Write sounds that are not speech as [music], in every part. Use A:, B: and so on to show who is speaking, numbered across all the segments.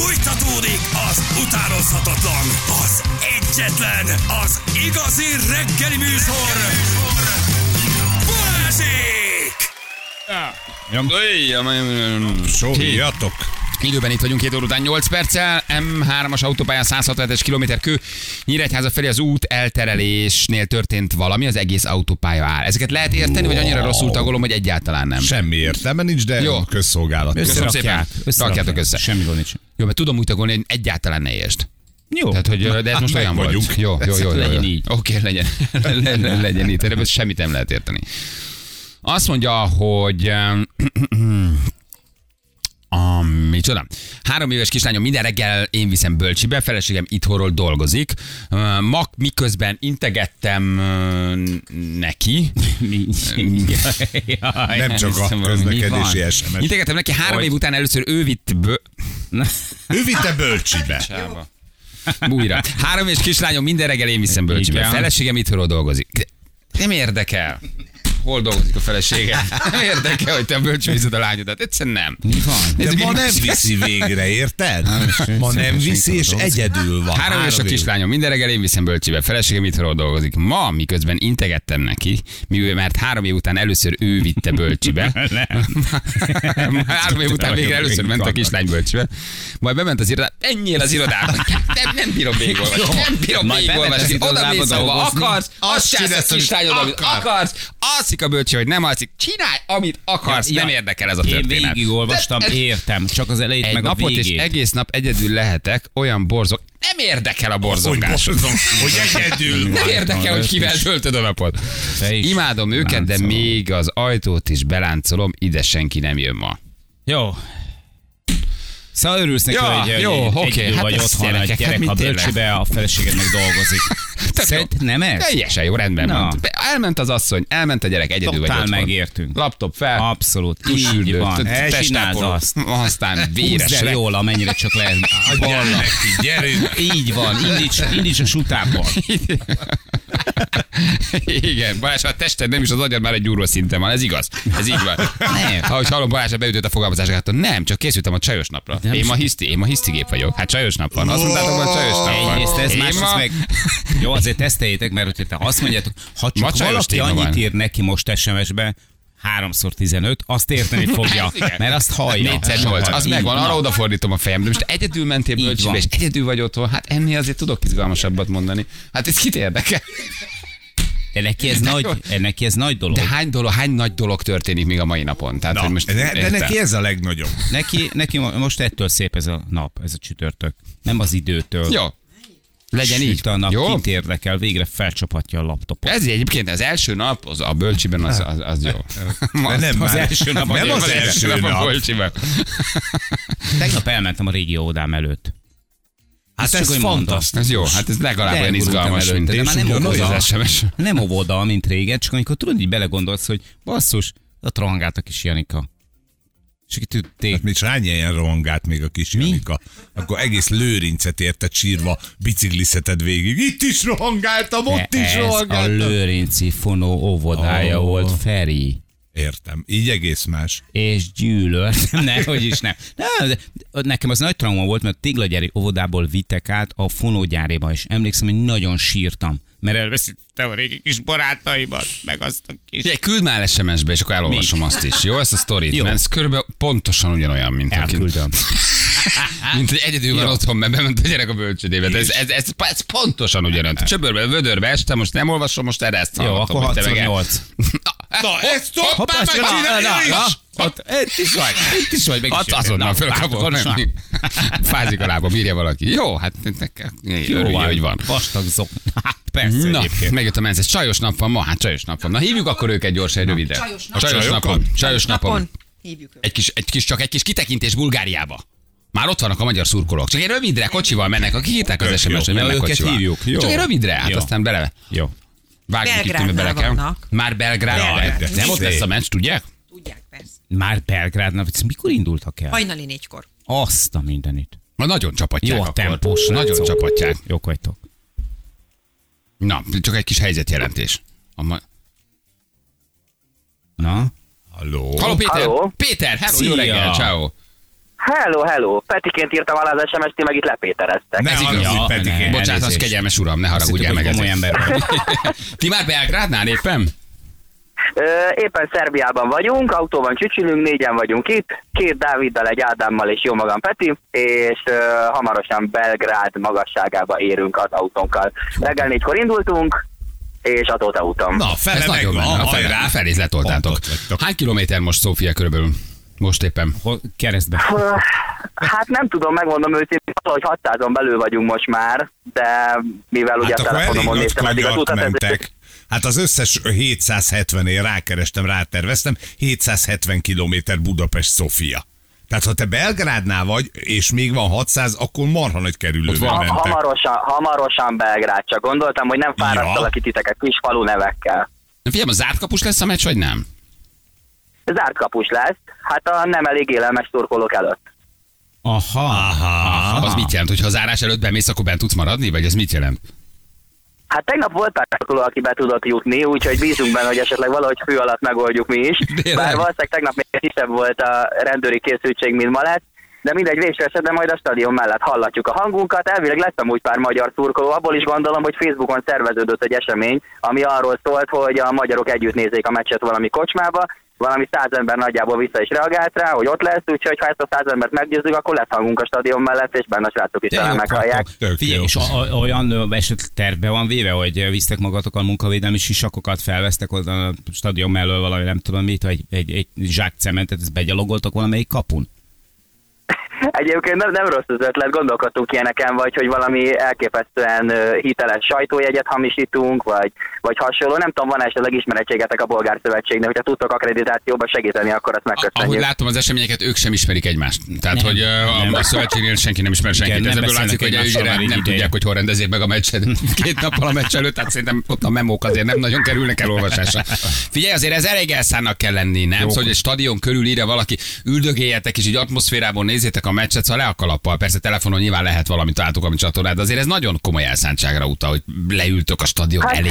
A: Fújtatódik az utánozhatatlan, az egyetlen, az igazi reggeli műsor. Balázsék!
B: Sóvjatok!
C: Időben itt vagyunk, két óra után 8 perccel, M3-as autópálya 167-es kilométer kő, Nyíregyháza felé az út elterelésnél történt valami, az egész autópálya áll. Ezeket lehet érteni, vagy annyira rosszul tagolom, hogy egyáltalán nem?
B: Semmi értelme nincs, de
C: Jó.
B: Jó. közszolgálat.
C: Köszönöm szépen. Rakjátok össze.
D: Semmi gond nincs.
C: Jó, mert tudom úgy tagolni, hogy egyáltalán ne értsd.
D: Jó.
C: Tehát, hogy, de ez most
B: meg
C: olyan volt.
B: vagyunk.
C: Jó, jó, jó. jó,
D: Legyen
C: jó.
D: így.
C: Oké, legyen, [laughs] legyen, legyen így. Tehát ebből semmit nem lehet érteni. Azt mondja, hogy [clears throat] micsoda? Három éves kislányom minden reggel én viszem bölcsibe, feleségem itthonról dolgozik. Ma miközben integettem neki.
B: Nem csak a közlekedési SMS.
C: Integettem neki három év után először ő vitt bö...
B: Ő vitte bölcsibe.
C: Újra. Három és kislányom minden reggel én viszem bölcsibe. Feleségem itthonról dolgozik. Nem érdekel. Hol dolgozik a felesége? [laughs] Nem érdekel, hogy te viszed a lányodat. Egyszerűen nem.
D: Mi van?
B: De
C: Ez
B: ma nem [laughs] viszi végre, érted? Ma nem viszi, és egyedül van.
C: Három éves a kislányom, minden reggel én viszem bölcsibe. Feleségem itthonról dolgozik. Ma, miközben integettem neki, mivel mert három év után először ő vitte bölcsibe. [laughs] három év után végre először ment a kislány bölcsibe. Majd bement az irodába. Ennyire az irodába. Nem, nem bírom végigolvasni. Nem bírom végigolvasni. Oda mész, ahova akarsz, azt
B: Azt
C: csinálsz a kislányod, amit
B: akar.
C: akarsz. Alszik a bölcsi, hogy nem alszik. Csinálj, amit akarsz.
D: Ja,
C: Nem
D: ja.
C: érdekel ez a
D: Én
C: történet.
D: végigolvastam,
C: De ez- [laughs]
D: értem. Csak az elejét
C: egy
D: meg a
C: napot és
D: végét.
C: egész nap egyedül lehetek, olyan borzog. Nem érdekel a
B: Hogy,
C: borzongás.
B: borzom, [laughs] hogy egyedül
C: Nem érdekel, hogy kivel töltöd a napot. Imádom őket, de még az ajtót is beláncolom, ide senki nem jön ma.
D: Jó. Szóval örülsz neki,
C: Ja,
D: hogy
C: jó,
D: hogy
C: oké,
D: egyedül
C: hát
D: vagy otthon,
C: gyerekek,
D: a
C: hát
D: gyerek
C: mit
D: a
C: tényleg?
D: bölcsibe, a feleséged meg dolgozik. [laughs] Szerint nem ez?
C: Teljesen jó, rendben
D: Na.
C: van. Elment az asszony, elment a gyerek, egyedül vagy
D: Totál
C: otthon.
D: megértünk.
C: Laptop fel,
D: Abszolút. Így van.
C: t- testápoló,
D: Csináld azt.
C: aztán véres.
D: Húzd el jól, amennyire csak lehet.
B: Adjál neki, gyerünk.
D: Így van, indíts, indíts a sutából. [laughs]
C: Igen, Balázs, a tested nem is az agyad már egy gyúró szinten van, ez igaz. Ez így van.
D: Nem.
C: Ahogy hallom, Balázs beütött a fogalmazását, nem, csak készültem a csajos napra.
D: Nem
C: én ma
D: is-
C: hiszti, én ma hisztigép vagyok. Hát csajos nap van. Azt mondtátok, hogy csajos nap van.
D: Egyrészt ez, másrészt meg... Jó, azért teszteljétek, mert hogyha te azt mondjátok, ha csak valaki annyit ír neki most SMS-be, 3x 15, azt érteni fogja, [laughs] mert azt hallja.
C: 4 8 az
D: Így
C: megvan,
D: van.
C: arra odafordítom a fejem. De most egyedül mentél
D: van.
C: és egyedül vagy otthon, hát ennél azért tudok izgalmasabbat mondani. Hát ez kit érdekel?
D: De neki ez, nagy, neki ez nagy dolog.
C: De hány dolog, hány nagy dolog történik még a mai napon? Tehát,
B: Na,
C: hogy most,
B: de, de neki ez a legnagyobb.
D: Neki, neki mo- most ettől szép ez a nap, ez a csütörtök. Nem az időtől.
C: Jó. Legyen így.
D: Süt a nap,
C: Jó?
D: kint érdekel, végre felcsaphatja a laptopot.
C: Ez egyébként az első nap, az a bölcsiben az, az, az jó. [laughs]
B: De nem,
D: Az első nap,
B: nem az első
C: a
B: nap.
C: bölcsiben.
D: Tegnap elmentem a régi óvodám előtt.
B: Hát
D: Ezt
B: ez
D: mondom.
B: fantasztikus.
C: Ez jó, hát ez legalább olyan izgalmas, mint
D: már nem óvoda.
C: az SMS.
D: Nem óvoda, mint régen, csak amikor tudod, így belegondolsz, hogy basszus, ott rohangált a kis Janika. És aki tudték,
B: Hát mit rány ilyen rohangált még a kis Janika. Akkor egész lőrincet érted sírva biciklizheted végig. Itt is rohangáltam, ott is
D: ez a
B: rohangáltam.
D: Lőrinci fonó óvodája
B: Ó.
D: volt Feri.
B: Értem. Így egész más.
D: és gyűlöltem, [laughs] nehogy is nem. nem de nekem az nagy trauma volt, mert a téglagyári óvodából vittek át a fonógyáréba, és emlékszem, hogy nagyon sírtam, mert elveszítettem a régi kis barátaimat, meg azt a kis...
C: Ugye, küld már SMS-be, és akkor elolvasom azt is. Jó, ezt a sztorit? Mert ez körülbelül pontosan ugyanolyan, mint aki,
D: Elküldöm. [laughs]
C: mint hogy egyedül van otthon, mert bement a gyerek a bölcsödébe. De Ez, ez, ez, ez, pontosan ugyanolyan. Csöbörbe, vödörbe este, most nem olvasom, most erre ezt
D: Jó, akkor
C: hogy te
D: 6
C: meg el-
D: 8
B: Na, [laughs] ezt
C: Hopp,
B: hoppá, megcsinálja is!
D: Ott, itt is vagy, itt is vagy, meg
C: Hát
D: is
C: azonnal
D: látom,
C: nem? [laughs] Fázik a lábam, írja valaki. Jó, hát örülj,
D: van,
C: hogy van.
D: Vastag zok. [laughs] Hát persze
C: Na,
D: egyébként.
C: megjött a menc, csajos nap van ma, hát csajos nap van. Na hívjuk akkor őket gyorsan, rövidre.
E: Csajos
C: napon. Csajos napon.
E: Napon hívjuk őket.
C: Egy kis, egy kis, csak egy kis kitekintés Bulgáriába. Már ott vannak a magyar szurkolók. Csak egy rövidre kocsival mennek, akik írták az SMS-t, hogy mennek kocsival.
D: hívjuk. Jó.
C: Csak egy rövidre, hát
D: Jó.
C: aztán bele.
D: Jó.
C: Vágjuk itt,
E: Belgrádnál
C: bele kell. Már Belgrád.
B: Jaj, de
C: Nem ott
B: szép.
C: lesz a meccs, tudják?
E: Tudják, persze.
D: Már Belgrádnál, vagy mikor indultak el?
E: Hajnali négykor.
D: Azt a mindenit.
C: Na, nagyon csapatják
D: Jó a tempós,
C: Nagyon csapatják.
D: Jók vagytok.
C: Na, csak egy kis helyzetjelentés. A ma...
D: Na?
B: Halló?
C: Halló Péter!
F: Halló.
C: Péter, hello, jó reggel, ciao.
E: Hello, hello. Petiként írtam alá az SMS-t, ti meg itt lepétereztek.
B: Ne
C: Ez igaz.
D: Ja,
B: Petikén.
D: ne.
C: Bocsánat, az kegyelmes uram, ne haragudjál meg
D: komoly ember. [laughs]
C: Ti már Belgrádnál éppen?
E: Éppen Szerbiában vagyunk, autóban csücsülünk, négyen vagyunk itt, két Dáviddal, egy Ádámmal és jó magam Peti, és ö, hamarosan Belgrád magasságába érünk az autónkkal. Reggel négykor indultunk, és azóta úton.
B: Na,
C: Ez
B: fele
C: nagyon menő. A a felét letoltátok.
B: Ott vagytok.
C: Hány kilométer most Szófia körülbelül? Most éppen.
D: Hol- Keresztbe.
E: Hát nem tudom, megmondom őszintén, valahogy 600-on belül vagyunk most már, de mivel ugye
B: Hát
E: a
B: akkor elég
E: telefonomon néztem eddig az utat,
B: mentek. Hát az összes 770 én rákerestem, ráterveztem, 770 kilométer Budapest-Szofia. Tehát ha te Belgrádnál vagy, és még van 600, akkor marha nagy kerülővel.
E: Ha,
B: mentek.
E: hamarosan, hamarosan Belgrád, csak gondoltam, hogy nem fárasztalak
B: Ja.
E: ki titeket kis falu nevekkel.
C: Figyelj, a zárt kapus lesz a meccs, vagy nem?
E: Zárt kapus lesz, hát a nem elég élelmes szurkolók előtt.
D: Aha.
B: Aha.
C: Az mit jelent, hogy ha zárás előtt bemész, akkor bent tudsz maradni, vagy ez mit jelent?
E: Hát tegnap volt pár szurkoló, aki be tudott jutni, úgyhogy bízunk benne, hogy esetleg valahogy fő alatt megoldjuk mi is. Bár valószínűleg tegnap még kisebb volt a rendőri készültség, mint ma lett. De mindegy, végső esetben majd a stadion mellett hallatjuk a hangunkat. Elvileg lesz amúgy pár magyar szurkoló, abból is gondolom, hogy Facebookon szerveződött egy esemény, ami arról szólt, hogy a magyarok együtt nézzék a meccset valami kocsmába, valami száz ember nagyjából vissza is reagált rá, hogy ott lesz, úgyhogy ha ezt a száz embert meggyőzzük, akkor lesz hangunk a stadion mellett, és benne a srácok is talán meghallják.
B: Tök
D: Figyelj, és a- olyan eset tervbe van véve, hogy visztek magatokkal munkavédelmi sisakokat, felvesztek oda a stadion mellől valami, nem tudom mit, egy, egy, egy zsák cementet, ezt begyalogoltak valamelyik kapun?
E: Egyébként nem, nem rossz az ötlet, gondolkodtunk ilyeneken, vagy hogy valami elképesztően hiteles sajtójegyet hamisítunk, vagy, vagy hasonló. Nem tudom, van esetleg ismerettségetek a Bolgár Szövetségnek, hogyha tudtok akkreditációba segíteni, akkor azt
C: Ahogy
E: megköszönjük.
C: látom az eseményeket, ők sem ismerik egymást. Tehát,
D: Nem,
C: hogy ö,
D: nem.
C: a, a szövetségnél senki nem ismer senkit.
D: Igen,
C: ebből látszik, hogy
D: egy
C: nem
D: ideje.
C: tudják, hogy hol rendezzék meg a meccset. [laughs] Két nappal a meccs előtt, tehát szerintem ott a memók azért nem nagyon kerülnek elolvasásra. Figyelj, azért ez elég elszánnak kell lenni, nem? Szóval, hogy egy stadion körül írja valaki, üldögéljetek és így atmoszférából nézzétek a meccset, szóval le a kalappal. Persze telefonon nyilván lehet valamit találtok, amit csatornád, de azért ez nagyon komoly elszántságra utal, hogy leültök a stadion
E: Hát,
C: elé.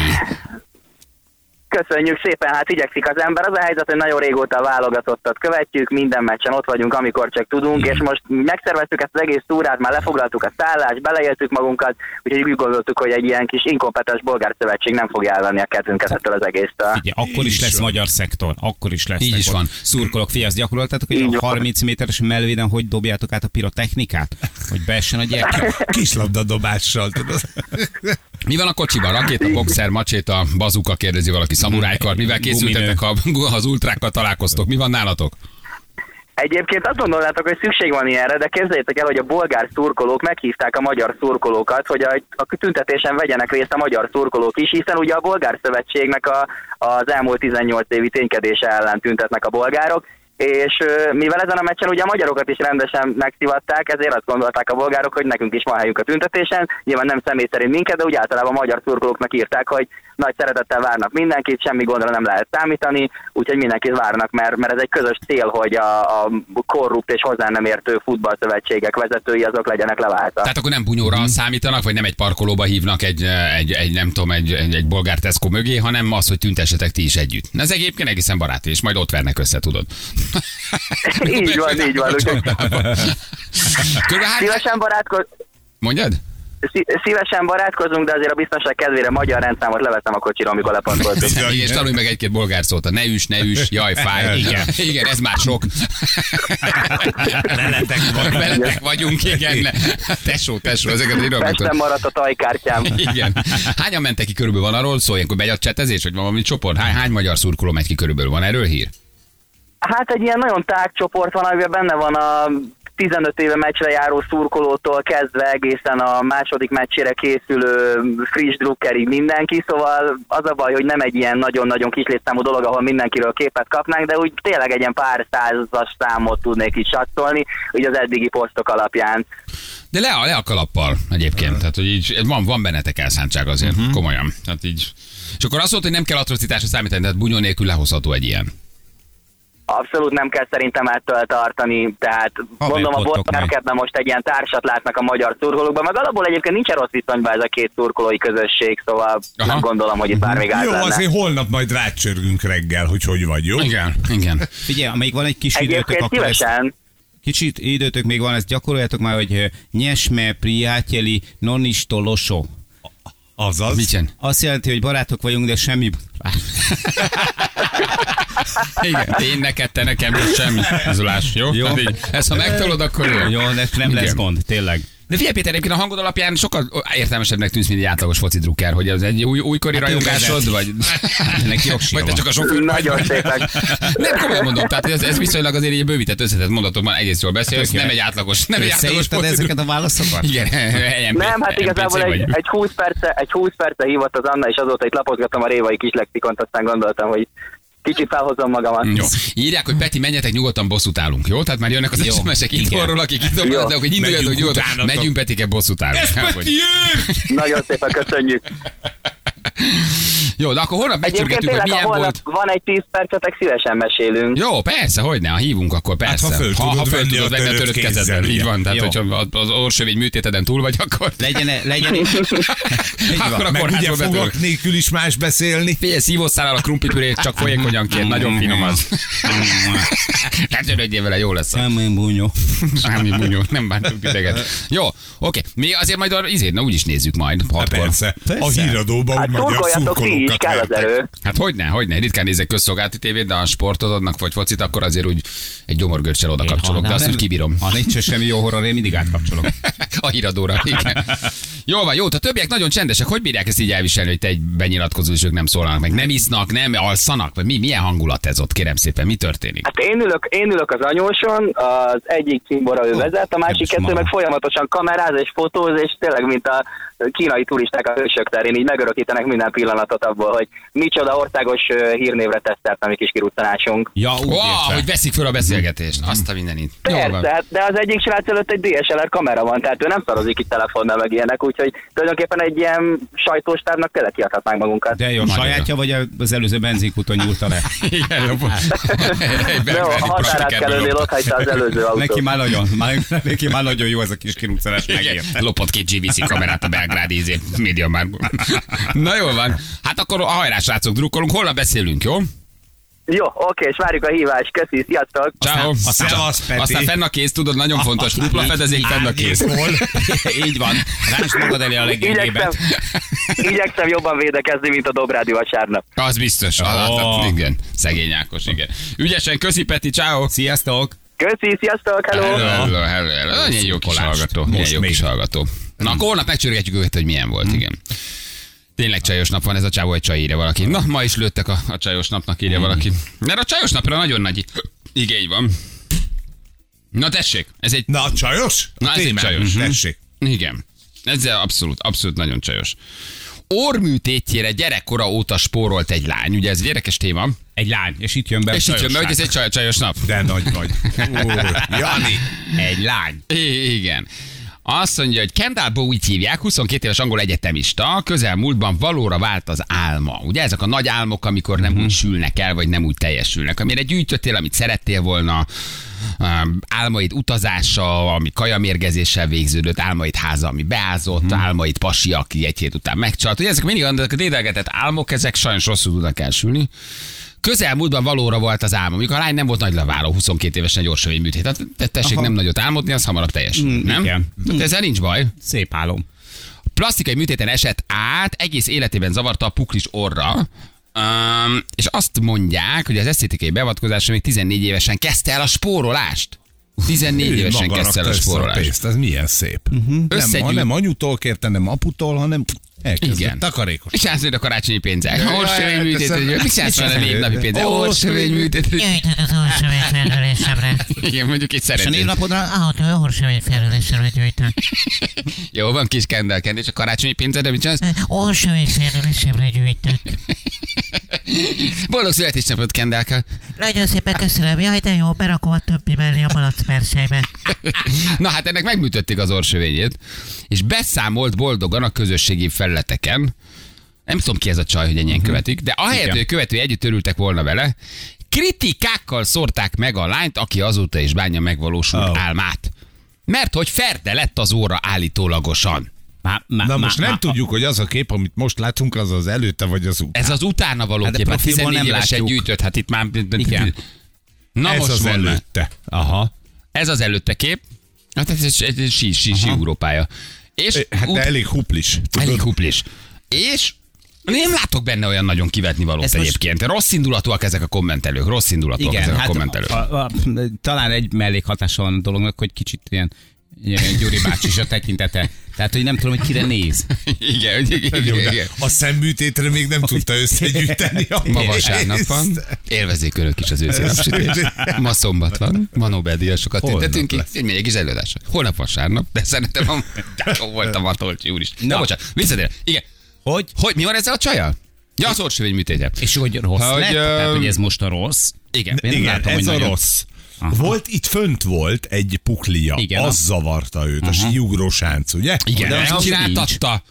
E: Köszönjük szépen, hát igyekszik az ember. Az a helyzet, hogy nagyon régóta a válogatottat követjük, minden meccsen ott vagyunk, amikor csak tudunk, és most megszerveztük ezt az egész túrát, már lefoglaltuk a szállást, beleéltük magunkat, úgyhogy úgy gondoltuk, hogy egy ilyen kis inkompetens bolgár szövetség nem fogja elvenni a kezünket ettől az egésztől.
D: Ugye, akkor is lesz
B: van.
D: magyar szektor, akkor is lesz.
C: Így is van.
D: Szurkolok, figyelj, azt gyakoroltátok, hogy
E: Így
D: a
E: van.
D: 30 méteres melvéden hogy dobjátok át a pirotechnikát? Hogy beessen a gyerek? [laughs]
B: Kislabdadobással, tudod.
C: Mi van a kocsiban? Rakéta, boxer, macséta, bazuka, kérdezi valaki, szamurájkar. Mivel készültetek, ha [laughs] az ultrákkal találkoztok? Mi van nálatok?
E: Egyébként azt gondolnátok, hogy szükség van ilyenre, de képzeljétek el, hogy a bolgár szurkolók meghívták a magyar szurkolókat, hogy a, a tüntetésen vegyenek részt a magyar szurkolók is, hiszen ugye a bolgár szövetségnek a, az elmúlt 18 évi ténykedése ellen tüntetnek a bolgárok, és mivel ezen a meccsen ugye a magyarokat is rendesen megszivatták, ezért azt gondolták a bolgárok, hogy nekünk is van helyünk a tüntetésen, nyilván nem személy szerint minket, de úgy általában a magyar szurkolóknak írták, hogy nagy szeretettel várnak mindenkit, semmi gondra nem lehet számítani, úgyhogy mindenkit várnak, mert, mert ez egy közös cél, hogy a, a korrupt és hozzá nem értő futballszövetségek vezetői azok legyenek leváltva.
C: Tehát akkor nem bunyóra számítanak, vagy nem egy parkolóba hívnak egy, egy, egy nem tudom, egy, egy, egy bolgár Tesco mögé, hanem az, hogy tüntessetek ti is együtt. Ez egyébként egészen baráti, és majd ott vernek össze, tudod. [laughs]
E: Így van, így van,
C: Körülbelül hány...
E: Szívesen barátkoz...
C: Mondjad?
E: Szí- Szívesen barátkozunk, de azért a biztonság kedvére magyar rendszámot leveszem a kocsiról, amikor lepakoltuk. [laughs]
C: Igen, és tanulj meg egy-két bolgár szót. A ne üs, ne üs, jaj, fáj. [laughs] Igen, igen ez már sok.
B: Veletek [laughs] van.
C: Veletek vagyunk, igen. Tesó, tesó, ezeket írok.
E: Pesten maradt a tajkártyám.
C: Igen. Hányan mentek ki körülbelül van arról szó, ilyenkor megy a csetezés, vagy van valami csoport? Hány, hány magyar szurkoló megy ki körülbelül? Van erről hír?
E: Hát egy ilyen nagyon tág csoport van, amiben benne van a 15 éve meccsre járó szurkolótól kezdve egészen a második meccsére készülő friss drukkerig mindenki, szóval az a baj, hogy nem egy ilyen nagyon-nagyon kis létszámú dolog, ahol mindenkiről képet kapnánk, de úgy tényleg egy ilyen pár százas számot tudnék is satszolni, úgy az eddigi posztok alapján.
C: De le a, le a kalappal egyébként. Tehát, hogy így van, van bennetek elszántság azért, uh-huh. komolyan. Tehát így. És akkor azt mondta, hogy nem kell atrocitásra számítani, tehát bunyó nélkül lehozható egy ilyen.
E: Abszolút nem kell szerintem ettől tartani, tehát mondom, a bolgárkedben most egy ilyen társat látnak a magyar szurkolókban, meg alapból egyébként nincs rossz viszonyban ez a két szurkolói közösség, szóval
C: Aha.
E: Nem gondolom, hogy itt bármíg át
B: Jó,
E: lenne.
B: azért holnap majd rácsörgünk reggel, hogy hogy vagy, jó?
C: Igen, igen.
D: Figyelj, amelyik van egy kis időtök,
E: Egyébként
D: akkor ezt
E: szívesen,
D: Kicsit időtök még van, ezt gyakoroljátok már, hogy eh, nyesme priáteli nonistoloso.
B: Azaz.
C: Mit csinál?
D: Azt jelenti, hogy barátok vagyunk, de semmi... [laughs]
C: Igen, én neked, te nekem, és semmi. Zolás, jó?
D: Jó.
C: Hát így, Ezt ha megtolod, akkor jó.
D: Jó, nem lesz
C: Igen.
D: gond, tényleg.
C: De figyelj Péter, egyébként a hangod alapján sokkal értelmesebbnek tűnsz, mint egy átlagos foci drukker, hogy ez egy új, újkori
D: Hát
C: rajongásod, vagy...
D: Neki jogsia
C: Vagy te csak a sofőr
E: Nagyon szépen.
C: Nem komolyan mondom, tehát ez, ez viszonylag azért egy bővített összetett mondatokban egész jól beszélsz, nem egy átlagos, nem egy átlagos foci
D: ezeket a válaszokat?
C: Igen, [laughs] MP,
E: Nem, hát igazából egy, egy 20 perce, egy 20 perce hívott az Anna, és azóta itt lapozgattam a révai kis lexikont, aztán gondoltam, hogy kicsit felhozom magamat.
C: Jó. Írják, hogy Peti, menjetek nyugodtan bosszút állunk, jó? Tehát már jönnek az. SMS-ek
D: Igen.
C: itthonról, akik itt vannak, hogy induljatok nyugodtan.
B: utánatok.
C: Megyünk Petike bosszút állunk.
B: Ez Peti!
E: Nagyon szépen köszönjük. [laughs]
C: Jó, de akkor holnap
E: Egyébként
C: megcsörgetjük, hogy
E: ha
C: milyen volt.
E: van egy 10 percetek, szívesen mesélünk.
C: Jó, persze, hogy ne, ha hívunk, akkor persze.
B: ha föl tudod
C: ha föl
B: venni
C: tudod venni a
B: törött
C: kezeddel. Így van, tehát hogyha az orsövény műtéteden túl vagy, akkor...
D: Legyen, legyen, [laughs]
C: Akkor a betörök.
B: fogak nélkül is más beszélni.
C: Figyelj, szívószállal a krumplipürét, csak folyékonyan kér, nagyon finom az. [laughs] Ne törődjél vele, jó lesz.
D: Semmi bunyó.
C: Semmi bunyó, nem bántunk titeket. Jó, oké. Mi azért majd a izét, na úgy is nézzük majd.
B: Hát persze. A híradóban
E: Hát szurkoljatok ti is, kell az erő.
C: Hát hogyne, hogyne, ritkán nézek közszolgálati tévét, de a sportot adnak, vagy focit, akkor azért úgy egy gyomorgörcsel oda kapcsolok, de azt úgy kibírom.
D: Ha nincs semmi jó horror, én mindig átkapcsolok. [laughs]
C: A híradóra, igen. Jó van, jó, a többiek nagyon csendesek. Hogy bírják ezt így elviselni, hogy te egy benyilatkozó, és ők nem szólalnak meg? Nem isznak, nem alszanak? Vagy mi, milyen hangulat ez ott, kérem szépen? Mi történik?
E: Hát én ülök, én ülök az anyóson, az egyik cimbora ő vezet, a másik kettő meg folyamatosan kameráz és fotóz, és tényleg, mint a kínai turisták a hősök terén, így megörökítenek minden pillanatot abból, hogy micsoda országos hírnévre tesztelt a mi kis kiruccanásunk.
D: Ja, úgy
C: Wow, hogy veszik föl a beszélgetést. Azt a mindenit.
E: Persze, hát, de az egyik srác előtt egy DSLR kamera van, tehát ő nem szarozik itt telefonnal meg ilyenek, úgyhogy tulajdonképpen egy ilyen sajtóstábnak tényleg kiadhatnánk magunkat.
D: De jó, sajátja vagy az előző benzinkúton nyúlta le? [laughs]
C: Igen, jó. [laughs]
E: De a határát kellőnél ott hagyta az előző autó.
D: Neki már nagyon, már, neki már nagyon jó ez a kis
C: Igen,
D: megérte.
C: lopott két GVC kamerát a belgrádi izé, média már. [laughs] Na jól van. Hát akkor a hajrá, srácok, drukkolunk. Holnap beszélünk, jó?
E: Jó, oké, és várjuk a hívást. Köszi, sziasztok!
C: Ciao.
B: aztán- Szevasz, Peti.
C: Aztán fenn a kéz, tudod, nagyon fontos. Dupla fedezék, fenn a kéz. [laughs]
D: Így van. Rásd magad elé a
E: Igyekszem,
D: leggyengébbet.
E: igyekszem jobban védekezni, mint a Dobrádi vasárnap.
C: Az biztos. Az,
D: Ó.
C: az, igen. Szegény Ákos, igen. Ügyesen, köszi Peti, ciao.
D: Sziasztok!
E: Köszi, sziasztok, hello!
C: Hello, hello, hello. Milyen jó kis hallgató. Milyen
B: Most
C: jó kis hallgató. Na, akkor holnap megcsörgetjük őket, hogy milyen volt, igen. Tényleg csajos nap van, ez a csávó egy csaj írja valaki. Na, ma is lőttek a, a csajos napnak, írja valaki. Mert a csajos napra nagyon nagy igény van. Na tessék, ez egy...
B: Na, csajos?
C: Na, ez egy
B: Témám.
C: csajos. Mhm.
B: Tessék.
C: Igen. Ezzel abszolút, abszolút nagyon csajos. Orműtétjére gyerekkora óta spórolt egy lány, ugye ez egy érdekes téma,
D: Egy lány, és itt jön be
C: és itt jön be, hogy ez egy csaj, csajos nap.
B: De nagy vagy. [laughs] Jani.
D: Egy lány.
C: I- Igen. Azt mondja, hogy Kendall Bowie hívják, 22 éves angol egyetemista, közelmúltban valóra vált az álma. Ugye ezek a nagy álmok, amikor nem úgy sülnek el, vagy nem úgy teljesülnek. Amire gyűjtöttél, amit szerettél volna, um, álmaid utazása, ami kajamérgezéssel végződött, álmaid háza, ami beázott, álmaid pasi, aki egy hét után megcsalt. Ugye ezek mindig a dédelgetett álmok, ezek sajnos rosszul tudnak elsülni. Közelmúltban valóra volt az álma, amikor a lány nem volt nagy leváló, 22 évesen gyorsövény műtét. Tehát te- tessék
D: Aha.
C: nem nagyot álmodni, az hamarabb teljesül,
D: Mm,
C: nem?
D: igen.
C: Tehát ezzel nincs baj.
D: Szép álom.
C: Plastikai műtéten esett át, egész életében zavarta a puklis orra, Um, és azt mondják, hogy az esztétikai beavatkozásra még 14 évesen kezdte el a spórolást. 14
B: Ő
C: évesen kezdte el a spórolást.
B: pénzt, ez milyen szép. Uh-huh. Nem,
C: Összegyűjt-
B: ha nem anyutól kérte, nem aputól, hanem elkezdett
C: Igen.
B: takarékos.
C: És állsz a karácsonyi pénzek.
B: Jaj,
C: Orsovény műtét, mit csinálsz vele a névnapi pénzek?
B: Orsovény
C: Orsovény műtét.
F: Gyűjtöd az orsomény felülésemre.
C: Igen, mondjuk itt
D: És a névnapodra
F: Autó orsomény felülésemre gyűjtök.
C: Jó, van kis kendelkend, és a karácsonyi pénzed, de mit csinálsz?
F: Orsomény felülésemre gyűjtök.
C: Boldog születésnapot, Kendelka.
F: Nagyon szépen köszönöm. Jaj, de jó, berakom a többi mellé a malac persejbe.
C: Na hát ennek megműtötték az orsövényét, és beszámolt boldogan a közösségi felületeken. Nem tudom ki ez a csaj, hogy ennyien követik, de ahelyett, hogy a követői együtt örültek volna vele, kritikákkal szórták meg a lányt, aki azóta is bánja megvalósult
B: Ó.
C: álmát. Mert hogy ferde lett az óra állítólagosan.
D: Má, má,
B: Na
D: má,
B: most nem
D: má,
B: tudjuk, hogy az a kép, amit most látunk, az az előtte vagy az után.
C: Ez az utána való
D: Hát de
C: kép,
D: profilból
C: 14
D: nem
C: évesen
D: látjuk.
C: gyűjtött, hát itt már...
D: Igen.
C: Na
B: ez
C: most
B: az előtte.
D: Aha.
C: Ez az előtte kép. Hát ez egy sí, sí, sí Európája. És
B: Hát de elég huplis. tudod?
C: elég huplis. És nem látok benne olyan nagyon kivetni valót
D: Ez most-
C: egyébként. Rossz indulatúak ezek a kommentelők, rossz indulatúak
D: Igen,
C: ezek a
D: hát
C: kommentelők.
D: a, a, talán egy mellékhatása van a dolognak, hogy kicsit ilyen Gyuri bácsi is a tekintete. Tehát, hogy nem tudom, hogy kire néz. [laughs]
C: Igen, hogy- igen,
B: Jó,
C: igen,
B: de
C: igen.
B: a szemműtétre még nem tudta összegyűjteni a
C: Ma vasárnap van, élvezzék önök is az őszi napsütést. Ma szombat van, ma Nobel-díjasokat tüntetünk ki. Egy még kis előadásra. Holnap vasárnap, de szerintem a... [laughs] Voltam a Tolcsi úr is. Na,
D: Na.
C: bocsánat, visszatér. Igen.
D: Hogy?
C: Hogy, mi van ezzel a csajjal? Ja, az orcsövény műtétje.
D: És hogy rossz
C: Hogy,
D: lett?
C: ö,
D: Tehát, hogy ez most a rossz?
C: Igen.
D: Én
B: Igen,
D: látom,
B: ez
D: hogy
B: a
D: nagyon-
B: rossz.
D: Aha.
B: Volt itt fönt volt egy puklia,
D: Igen,
B: az
D: a-
B: zavarta őt, a síugrósánc, ugye?
C: Igen,
D: De
C: de
D: az
C: ezt
D: nincs.
C: csináltatta.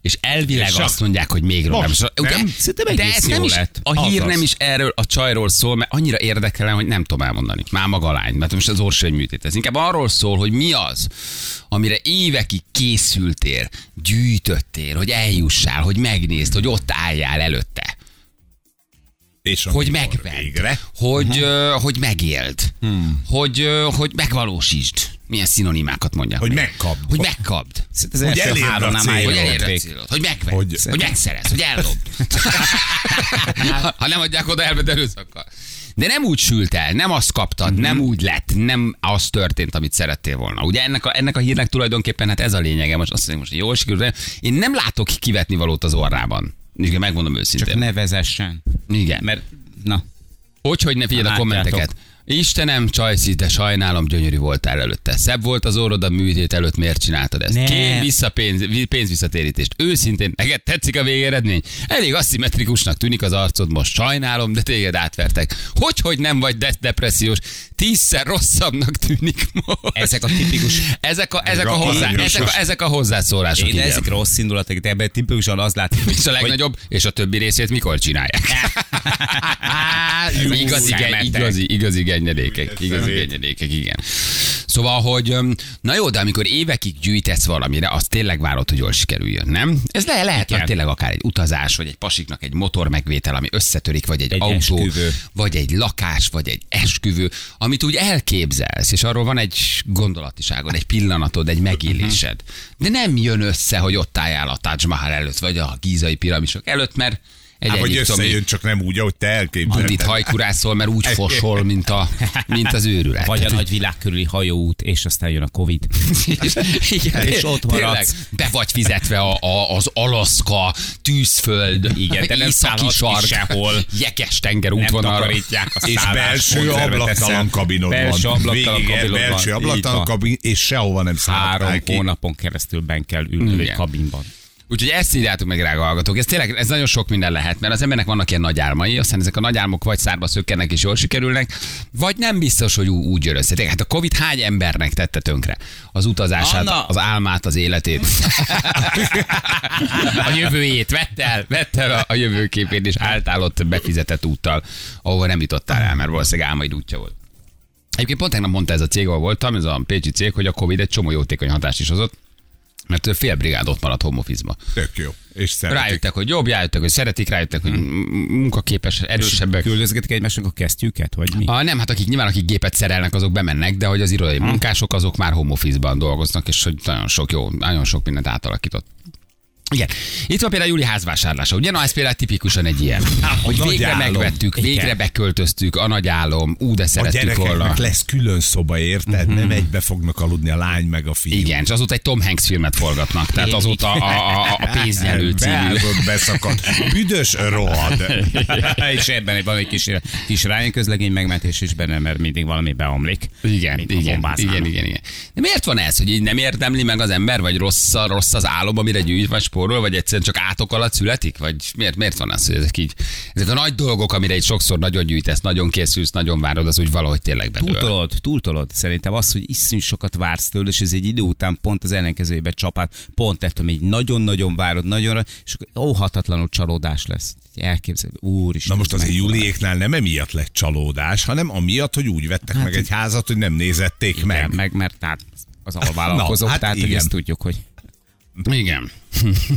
C: És elvileg
B: És
C: azt mondják, hogy még.
B: Most,
C: Ugye?
B: nem?
D: Szerintem
C: De ez nem is,
D: lett.
C: a hír
B: Azaz.
C: nem is erről a csajról szól, mert annyira érdekelem, hogy nem tudom elmondani. Már maga a lány, mert most az orsoly műtét. Ez inkább arról szól, hogy mi az, amire évekig készültél, gyűjtöttél, hogy eljussál, hogy megnézd, hogy ott álljál előtte.
B: És
C: Hogy megvedd,
B: Végre.
C: hogy, ö, hogy megéld, hogy, ö, hogy megvalósítsd. Milyen szinonimákat mondják.
B: Hogy megkapd.
C: Hogy megkapd.
D: Ez
B: Hogy elérd a célt.
C: Hogy elérd a célod, hogy megvedd,
B: Hogy-
C: hogy, hogy megszerez, hogy ellopd. [laughs] ha nem adják oda, elved erőszakkal. De nem úgy sült el, nem azt kaptad, nem úgy lett, nem az történt, amit szerettél volna. Ugye ennek a, ennek a hírnek tulajdonképpen hát ez a lényege, most azt mondom, most hogy jól sikerült, de én nem látok kivetni valót az orrában. Igen, megmondom őszintén.
D: Csak ne vezessen.
C: Igen.
D: Mert, na,
C: Hogy, hogy ne figyeld a kommenteket. Istenem, Csajci, de sajnálom, gyönyörű voltál előtte. Szebb volt az orrod a műtét előtt, miért csináltad ezt? Kér vissza pénz, vi- pénzvisszatérítést. Őszintén, neked tetszik a végeredmény? Elég aszimmetrikusnak tűnik az arcod most. Sajnálom, de téged átvertek. Hogy, hogy nem vagy de- depressziós? Tízszer rosszabbnak tűnik most.
D: Ezek a tipikus-
C: Ezek a, ezek a, hozzá, ezek a, ezek a hozzászólások.
D: én
C: igen.
D: ezek rossz indulatok, de ebben tipikusan az látszik, [laughs]
C: És a legnagyobb, és a többi részét mikor csinálják? [laughs] Igazi,
D: szemetek.
C: igazi, igazi gennyedékek. Igazi
B: Szemét.
C: gennyedékek, igen. Szóval, hogy na jó, de amikor évekig gyűjtesz valamire, az tényleg várod, hogy jól sikerüljön, nem? Ez le, lehet
D: Igen.
C: tényleg akár egy utazás, vagy egy pasiknak egy motor megvétel, ami összetörik, vagy egy,
D: Egy
C: autó,
D: esküvő.
C: vagy egy lakás, vagy egy esküvő, amit úgy elképzelsz, és arról van egy gondolatiságod, egy pillanatod, egy megélésed. De nem jön össze, hogy ott álljál a Taj Mahal előtt, vagy a gízai piramisok előtt, mert egy
B: Hát, hogy összejön, csak nem úgy, ahogy te elképzelted.
C: Andit hajkurászol, mert úgy fosol, mint, a, mint az őrület.
D: vagy a nagy világ körüli hajóút, és aztán jön a Covid. [laughs]
C: Igen, [laughs]
D: És ott
C: tényleg,
D: maradsz.
C: Be vagy fizetve a, a, az Alaszka tűzföld,
D: Igen, de nem
C: északi sark,
D: sehol.
C: jekes tenger útvonalra.
B: És belső ablaktalan kabinod
D: Belső
B: van.
D: ablaktalan
B: Végig
D: kabinod van.
B: belső ablaktalan kabin, és sehova nem
D: Három
B: szálltál ki.
D: hónapon keresztül ben kell ülni egy kabinban.
C: Úgyhogy ezt írjátok meg, drága hallgatók. Ez tényleg, ez nagyon sok minden lehet, mert az embernek vannak ilyen nagy álmai, aztán ezek a nagy álmok vagy szárba szökkennek és jól sikerülnek, vagy nem biztos, hogy ú- úgy jön össze. Hát a Covid hány embernek tette tönkre? Az utazását,
D: Anna!
C: az álmát, az életét. a jövőjét vette el, vette el a, a jövőképét, és álltál ott befizetett úttal, ahova nem jutottál el, mert valószínűleg álmaid útja volt. Egyébként pont tegnap mondta ez a cég, ahol voltam, ez a pécsi cég, hogy a Covid egy csomó jótékony hatást is hozott, mert fél brigád ott maradt home office-ba.
B: Tök jó. És szeretik.
C: Rájöttek, hogy jobb, rájöttek, hogy szeretik, rájöttek, hogy m- munkaképes, erősebbek.
D: Küldözgetik egymásnak a kesztyűket, vagy mi?
C: Ah, nem, hát akik nyilván akik gépet szerelnek, azok bemennek, de hogy az irodai munkások, azok már home office-ban dolgoznak, és hogy nagyon sok jó, nagyon sok mindent átalakított. Igen. Itt van például Júli házvásárlása. Ugye, na ez például tipikusan egy ilyen. Hogy
B: nagy
C: végre
B: álom.
C: megvettük,
D: Igen.
C: végre beköltöztük, a nagy álom, ú, de
B: A
C: szerettük volna.
B: lesz külön szoba, érted? Nem egybe fognak aludni a lány meg a fiú.
C: Igen, és azóta egy Tom Hanks filmet forgatnak. Tehát azóta a, a, a pénznyelő című.
B: Beszakadt. Büdös rohad.
D: és ebben van egy kis, kis közlegény megmentés is benne, mert mindig valami beomlik.
C: Igen,
D: a
C: igen, igen, igen, igen. De miért van ez, hogy így nem érdemli meg az ember, vagy rossz, a- rossz az álom, amire gyűjt, vagy spórol, vagy egyszerűen csak átok alatt születik? Vagy miért, miért van az, hogy ezek így, ezek a nagy dolgok, amire így sokszor nagyon gyűjtesz, nagyon készülsz, nagyon várod, az úgy valahogy tényleg bedől.
D: Túltolod, túltolod. Szerintem az, hogy iszonyú sokat vársz tőle, és ez egy idő után pont az ellenkezőjébe csapát, pont ettől még nagyon-nagyon várod, nagyon, és óhatatlanul csalódás lesz. Elképzeled, úr is.
B: Na most azért Juliéknál nem emiatt lett csalódás, hanem amiatt, hogy úgy vettek meg egy házat, hogy nem nézették meg.
D: meg, meg, mert tehát az alvállalkozók,
B: Na, hát
D: tehát hogy
B: igen.
D: ezt tudjuk, hogy
C: Igen.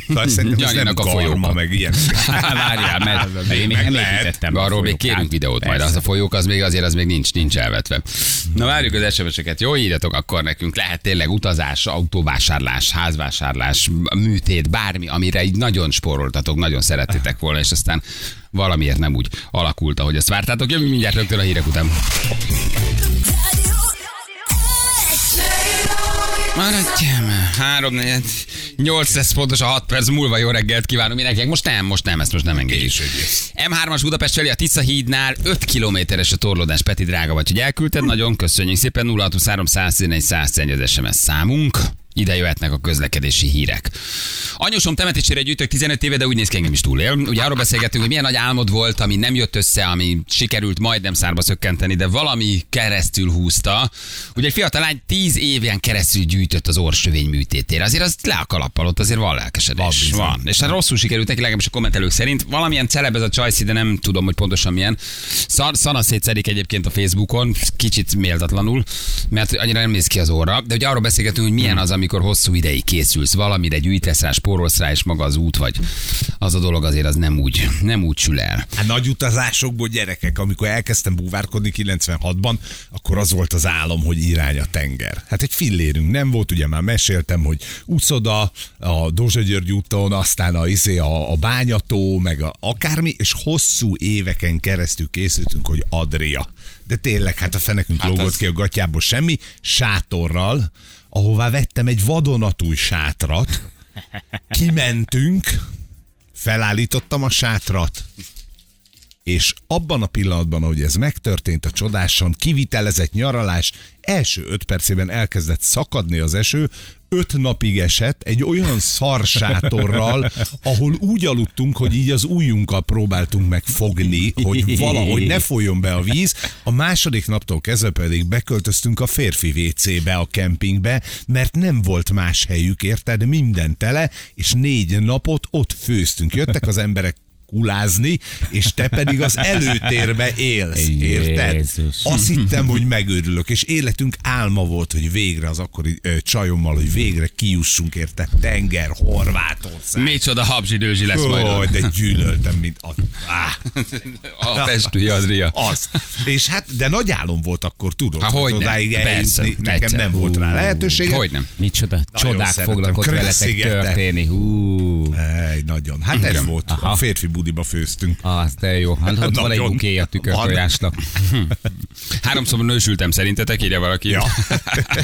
B: Szóval szerintem ez nem
C: a folyóka.
B: meg ilyen. [laughs]
D: Várjál, mert én még nem építettem.
C: Arról még kérünk videót majd, az a folyók az még azért az még nincs, nincs elvetve. Na várjuk az SMS-eket, jó írjatok akkor nekünk, lehet tényleg utazás, autóvásárlás, házvásárlás, műtét, bármi, amire így nagyon spóroltatok, nagyon szerettétek volna, és aztán valamiért nem úgy alakult, ahogy ezt vártátok. Jövünk mindjárt rögtön a hírek után. Maradjam, három, negyed, nyolc lesz pontosan 6 perc múlva jó reggelt kívánunk mindenkinek. Most nem, most nem, ezt most nem engedjük. M3-as Budapest felé a Tisza hídnál 5 kilométeres a torlódás. Peti drága vagy, hogy elküldted, nagyon köszönjük szépen. 0623 111 111 az SMS számunk. Ide jöhetnek a közlekedési hírek. Anyósom temetésére gyűjtök 15 éve, de úgy néz ki engem is túlél. Ugye arról beszélgettünk, hogy milyen nagy álmod volt, ami nem jött össze, ami sikerült majdnem szárba szökkenteni, de valami keresztül húzta. Ugye egy fiatal lány 10 éven keresztül gyűjtött az orsövény műtétére. Azért az le a kalappal, ott azért van lelkesedés. Van, van. És hát rosszul sikerült neki, legalábbis a kommentelők szerint. Valamilyen celeb ez a Csajci, de nem tudom, hogy pontosan milyen. Szar, szana szétszedik egyébként a Facebookon, kicsit méltatlanul, mert annyira nem néz ki az óra. De ugye arról beszélgetünk, hogy milyen az, amikor hosszú ideig készülsz, valamire gyűjtesz rá, spórolsz rá, és maga az út, vagy az a dolog azért az nem úgy, nem úgy sül el.
B: Hát nagy utazásokból gyerekek, amikor elkezdtem búvárkodni 96-ban, akkor az volt az álom, hogy irány a tenger. Hát egy fillérünk nem volt, ugye már meséltem, hogy Uszoda, a Dózsa György úton, aztán a, izé, a, a Bányató, meg a, akármi, és hosszú éveken keresztül készültünk, hogy Adria. De tényleg, hát a fenekünk hát lógott
C: az-
B: ki a gatyából semmi, sátorral, ahová vettem egy vadonatúj sátrat, kimentünk, felállítottam a sátrat, és abban a pillanatban, ahogy ez megtörtént a csodásan, kivitelezett nyaralás, első öt percében elkezdett szakadni az eső, öt napig esett egy olyan szarsátorral, ahol úgy aludtunk, hogy így az ujjunkkal próbáltunk megfogni, hogy valahogy ne folyjon be a víz. A második naptól kezdve pedig beköltöztünk a férfi WC-be, a kempingbe, mert nem volt más helyük, érted? Minden tele, és négy napot ott főztünk. Jöttek az emberek kulázni, és te pedig az előtérbe élsz, érted?
D: Jézus.
B: Azt hittem, hogy megőrülök, és életünk álma volt, hogy végre az akkori ö, csajommal, hogy végre kijussunk, érted? Tenger, Horvátország.
C: Micsoda habzsidőzsi lesz majd.
B: Ó, de gyűlöltem, mint a... Áh,
C: A festői Adria.
B: az. És hát, de nagy álom volt akkor, tudod,
C: Há,
B: hogy odáig
C: Persze,
B: eljutni. Nekem
C: egyszer.
B: nem volt rá lehetősége.
C: Hogy nem?
D: Micsoda csodák
B: szeretem.
D: fognak ott veletek történni. Hú.
B: Ej, nagyon. Hát ez volt.
D: Aha.
B: A férfi budiba főztünk.
D: Az, de jó. Hát ott [laughs] van egy buké a tükörtojásnak. [laughs]
C: Háromszor nősültem szerintetek, írja valaki.
B: Ja.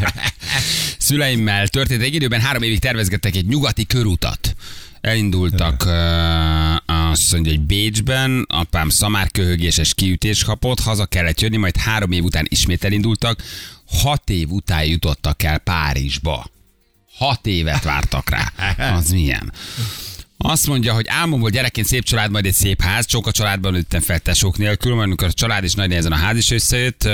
B: [laughs]
C: Szüleimmel történt egy időben, három évig tervezgettek egy nyugati körutat. Elindultak, uh, azt mondja, hogy Bécsben, apám szamárköhögéses kiütés kapott, haza kellett jönni, majd három év után ismét elindultak, hat év után jutottak el Párizsba. Hat évet vártak rá. Az milyen? Azt mondja, hogy álmom volt gyerekként szép család, majd egy szép ház. Csóka családban nőttem fel tesók nélkül, majd amikor a család is nagy nehezen a ház is összejött,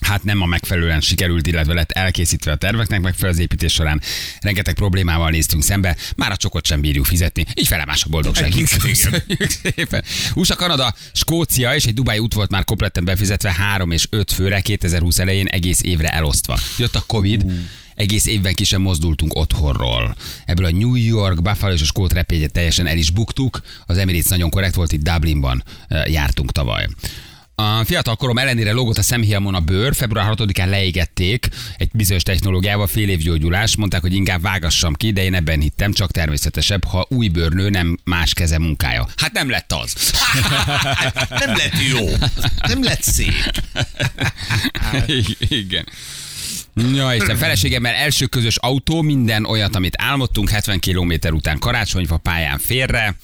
C: hát nem a megfelelően sikerült, illetve lett elkészítve a terveknek megfelelő az építés során. Rengeteg problémával néztünk szembe, már a csokot sem bírjuk fizetni, így felemás a boldogság. [laughs] Szépen. USA, Kanada, Skócia és egy Dubai út volt már kompletten befizetve, három és öt főre 2020 elején egész évre elosztva. Jött a Covid, egész évben ki sem mozdultunk otthonról. Ebből a New York, Buffalo és a Skót repényet teljesen el is buktuk. Az Emirates nagyon korrekt volt, itt Dublinban jártunk tavaly. A fiatal korom ellenére lógott a szemhéjamon a bőr, február 6-án leégették egy bizonyos technológiával, fél év gyógyulás, mondták, hogy inkább vágassam ki, de én ebben hittem, csak természetesebb, ha új bőrnő nem más keze munkája. Hát nem lett az. [laughs]
B: Nem lett jó. Nem lett szép. [laughs]
C: Igen. Ja, Isten, feleségemmel első közös autó, minden olyat, amit álmodtunk, 70 km után karácsonyfa pályán félre.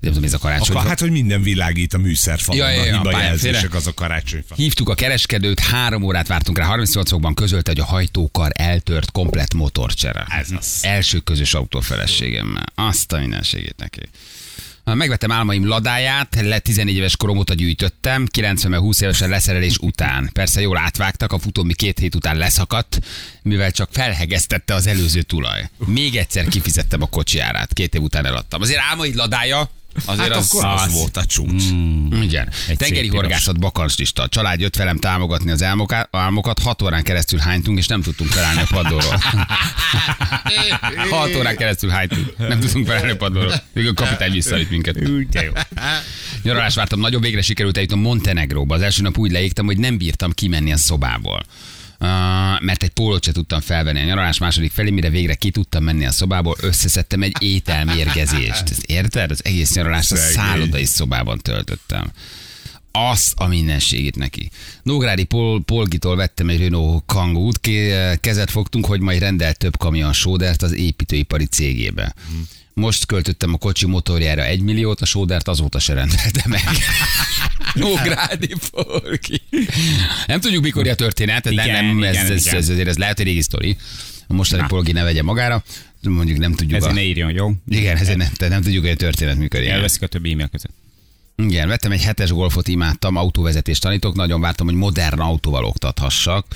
C: Nem tudom, ez a karácsonyfa.
B: Akkor hát, hogy minden világít a műszerfalon.
C: Ja, ja, ja,
B: a hiba
C: pályán
B: jelzések
C: félre.
B: az a karácsonyfa.
C: Hívtuk a kereskedőt, három órát vártunk rá, 38 fokban közölte, hogy a hajtókar eltört komplet motorcsere.
B: Ez az.
C: Első közös autó feleségemmel. Azt a mindenségét neki. Megvettem álmaim ladáját, le 14 éves korom óta gyűjtöttem, 90 20 évesen leszerelés után. Persze jól átvágtak, a futómi két hét után leszakadt, mivel csak felhegesztette az előző tulaj. Még egyszer kifizettem a kocsi árát, két év után eladtam. Azért álmaid ladája, Azért
B: Hát
C: az,
B: az
C: az
B: volt a csúcs.
C: Igen.
D: Egy
C: Tengeri horgászat bakancslista. A család jött velem támogatni az álmokat, álmokat, hat órán keresztül hánytunk, és nem tudtunk felállni a padlóról. hat órán keresztül hánytunk. Nem tudtunk felállni a padlóról. Még a kapitány visszavitt minket.
D: Jó.
C: Nyaralás vártam, nagyon végre sikerült eljutnom Montenegróba. Az első nap úgy leégtem, hogy nem bírtam kimenni a szobából. Mert egy pólót se tudtam felvenni a nyaralás második felé, mire végre ki tudtam menni a szobából, összeszedtem egy ételmérgezést. Érted? Az egész nyaralást a szállodai szobában töltöttem. Azt a mindenségét neki. Nógrádi Pol- Polgitól vettem egy Renault Kangoo-t, Ké- kezet fogtunk, hogy majd rendelt több kamion sódert az építőipari cégébe. Most költöttem a kocsi motorjára egy milliót, a sódert azóta se rendelte meg. [laughs] Nógrádi Polgi. Nem tudjuk, mikor a történet, de
D: Igen,
C: nem, ez,
D: igen,
C: ez,
D: igen.
C: ez, azért ez lehet egy régi sztori. A mostani Polgi ne vegye magára, mondjuk nem tudjuk.
D: Ezért
C: a...
D: ne írjon, jó?
C: Igen, ezért ne, tehát nem tudjuk, hogy a történet mikor ilyen.
D: Elveszik a többi e-mail között.
C: Igen, vettem egy hetes golfot, imádtam, autóvezetést tanítok, nagyon vártam, hogy modern autóval oktathassak.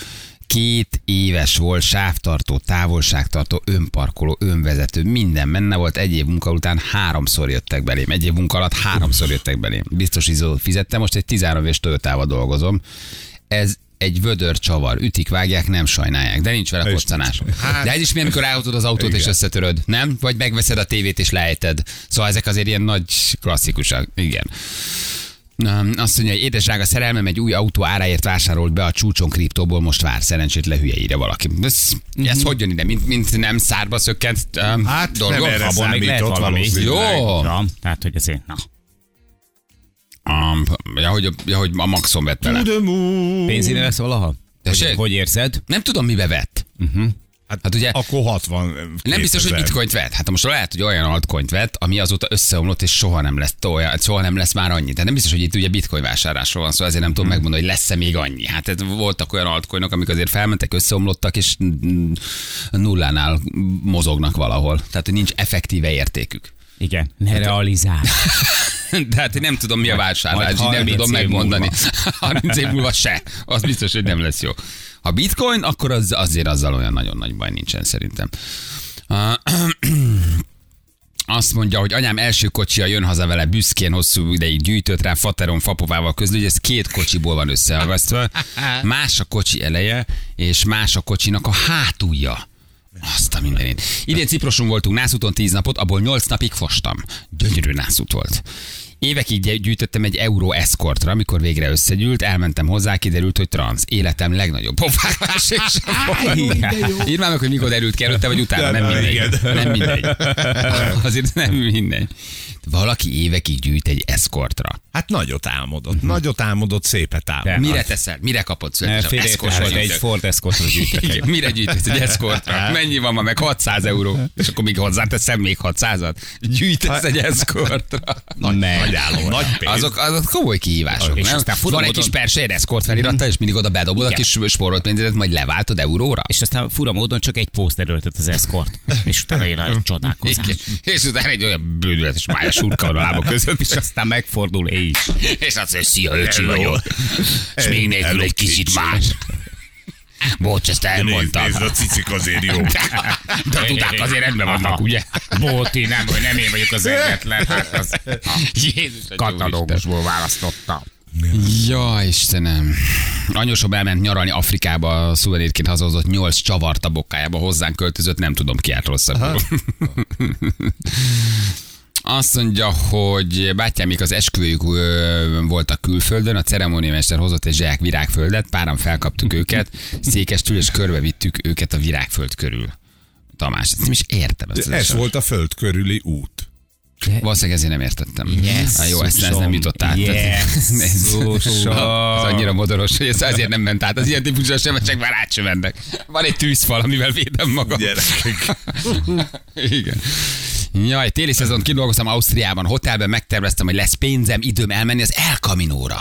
C: Két éves volt, sávtartó, távolságtartó, önparkoló, önvezető, minden menne volt. Egy év munka után háromszor jöttek belém. Egy év munka alatt háromszor jöttek belém. Biztosítót fizettem, most egy 13 éves Toyotával dolgozom. Ez egy vödör csavar, ütik, vágják, nem sajnálják, de nincs vele koccanás. De ez is mi, amikor elhozod az autót és
B: Igen.
C: összetöröd, nem? Vagy megveszed a tévét és lejted. Szóval ezek azért ilyen nagy klasszikusak. Igen. Azt mondja, hogy édesdrága szerelmem egy új autó áráért vásárolt be a csúcson kriptóból, most vár szerencsét lehülyeire valaki. Ez, ez hogy jön ide? Mint, mint nem szárba szökkent um,
B: Hát,
C: dolgok?
B: nem erre
D: Abból még lehet valami.
C: Jó.
D: Ja, tehát, hogy azért, na.
C: Um, ja, hogy, ja, hogy a Maxon vett
B: moon.
D: Pénzére lesz valaha? Hogy, hogy érzed?
C: Nem tudom, mibe vett.
B: Hát,
C: Hát ugye-
B: Akkor 60
C: Nem biztos, hogy
B: 2000.
C: bitcoint vett. Hát most lehet, hogy olyan altcoint vett, ami azóta összeomlott, és soha nem lesz olyan, soha nem lesz már annyi. Tehát nem biztos, hogy itt ugye bitcoin vásárlásról van szó, ezért nem tudom megmondani, hogy lesz-e még annyi. Hát ez voltak olyan altcoinok, amik azért felmentek, összeomlottak, és nullánál mozognak valahol. Tehát, hogy nincs effektíve értékük.
D: Igen. Ne realizál. [laughs] [laughs]
C: De hát én nem tudom, mi a vásárlás,
D: Majd
C: nem
D: 30
C: tudom megmondani.
D: múlva. [laughs]
C: 30 év múlva se. Az biztos, hogy nem lesz jó. Ha bitcoin, akkor az, azért azzal olyan nagyon nagy baj nincsen szerintem. [clears throat] Azt mondja, hogy anyám első kocsia jön haza vele, büszkén hosszú ideig gyűjtött rá, fateron, fapovával közül, hogy ez két kocsiból van összeagasztva. [laughs] Más a kocsi eleje, és más a kocsinak a hátulja. Azt a mindenit. Idén Ciproson voltunk nászúton 10 napot, abból 8 napig fostam. Gyönyörű nászút volt. Évekig gy- gyűjtöttem egy euró eszkortra, amikor végre összegyűlt, elmentem hozzá, kiderült, hogy transz. Életem legnagyobb pofákás és Írd már meg, hogy mikor derült ki előtte, vagy utána, nem mindegy. Nem mindegy. [laughs] Azért nem mindegy. Valaki évekig gyűjt egy eszkortra.
B: Hát nagyot álmodott. Nagyot álmodott, szépet álmodott.
D: De.
C: Mire
D: az-
C: teszel? Mire kapod
D: Ne,
C: születésnapot?
D: Egy. Ford Escortra gyűjtök.
C: Igen, mire gyűjtesz egy eszkortra? Mennyi van ma meg? 600 euró. És akkor még hozzáteszem még 600-at? Gyűjtesz egy eszkortra.
D: Meg.
B: Nagy álom, nagy pénz.
C: Azok, azok komoly kihívások,
D: És
C: nem?
D: aztán
C: Van egy kis persejed eszkort felirattal, és mindig oda bedobod a
D: Igen.
C: kis spórolt pénzedet, majd leváltod euróra.
D: És aztán fura módon csak egy poszter öltött az eszkort. És utána jön a csodálkozás.
C: És utána egy olyan bődületes májas urka van a lábak között,
D: És aztán megfordul és.
C: és azt mondja, szia, öcsi vagyok. És még nélkül egy kicsit
B: kicsi.
C: más. Bocs, ezt elmondtam.
B: Nézd, nézd, a cicik azért jó.
C: De a tudák azért rendben vannak, ugye?
D: Bóti, nem, hogy nem én vagyok az egyetlen. Hát az [laughs]
C: Jézus,
D: katalógusból választottam.
C: Ja, Istenem. Anyósom elment nyaralni Afrikába, a szuvenírként hazahozott nyolc csavart a bokkájába, hozzánk költözött, nem tudom ki állt rosszabbul. [laughs] Azt mondja, hogy bátyámik az esküvőjük voltak külföldön, a ceremóniamester hozott egy zsák virágföldet, páran felkaptuk őket, székestül és körbevittük őket a virágföld körül. Tamás, ezt nem is értem. Ezt,
B: Ez volt a föld körüli út.
C: Valószínűleg ezért nem értettem.
D: Yes,
C: Na jó, ezt, ez nem jutott át.
D: Yes,
C: ez, ez annyira modoros, hogy ez azért nem ment át. Az ilyen típusú sebesek már át sem mennek. Van egy tűzfal, amivel védem magam.
B: Gyerekek.
C: Igen. Jaj, téli szezon kidolgoztam Ausztriában, hotelben megterveztem, hogy lesz pénzem, időm elmenni az El Caminóra.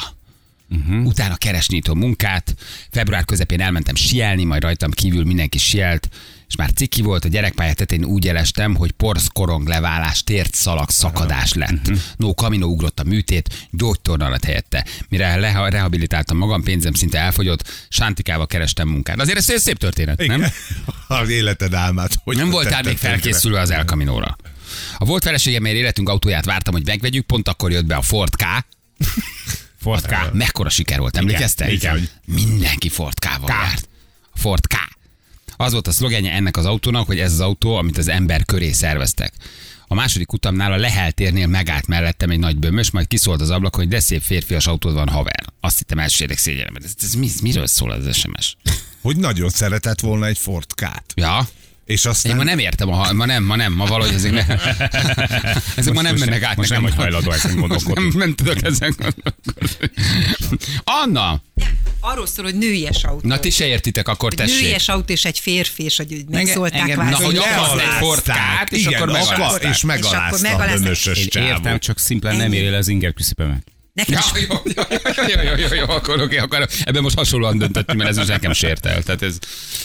C: Uh-huh. Utána keresni a munkát. Február közepén elmentem sielni, majd rajtam kívül mindenki sielt, és már ciki volt, a gyerekpálya tetején úgy jelestem, hogy porsz leválás, tért szalag, szakadás lett. No Camino ugrott a műtét, gyógytorna lett helyette. Mire leha- rehabilitáltam magam, pénzem szinte elfogyott, Sántikával kerestem munkát. Azért ez szép történet, nem?
B: Igen. [laughs] Az életed álmát. Hogy
C: Nem voltál még felkészülve az El Caminóra. A volt feleségemmel életünk autóját vártam, hogy megvegyük, pont akkor jött be a Ford K.
D: Ford K.
C: Mekkora siker volt, emlékeztek?
D: igen.
C: Mindenki Ford K-val járt. A Ford K. Az volt a szlogenje ennek az autónak, hogy ez az autó, amit az ember köré szerveztek. A második utamnál a Lehel térnél megállt mellettem egy nagy bömös, majd kiszólt az ablak, hogy de szép férfias autód van, haver. Azt hittem elsőreg szégyenem. Ez, ez, mi, miről szól az SMS?
B: Hogy nagyon szeretett volna egy Ford K-t.
C: Ja,
B: És aztán...
C: én ma nem értem, a, ha- ma nem, ma nem, ma valahogy ezek, ne, [laughs] ezek ma nem mennek át
D: Most nem
C: nekem.
D: vagy hajlandó ezen
C: Most
D: gondolkodni.
C: nem, nem tudok ezen gondolkodni. Anna,
G: Arról szól, hogy nőies autó.
C: na ti se értitek, akkor tessék.
G: nőies autó és egy férfi, és hogy megszólták
D: engem-.
C: Na, hogy akarsz egy K-t, és
B: Igen,
C: akkor
B: akar-
C: megalázták.
B: És megalázta
G: És akkor megalázták.
D: Én értem, csak szimplán nem éri el az inger küszöpemet.
G: Nekem
C: Ja,
G: is
C: jó, jó, jó, jó, jó, jó, akkor oké, akkor ebben most hasonlóan döntöttünk, mert ez most nekem sért el. Tehát ez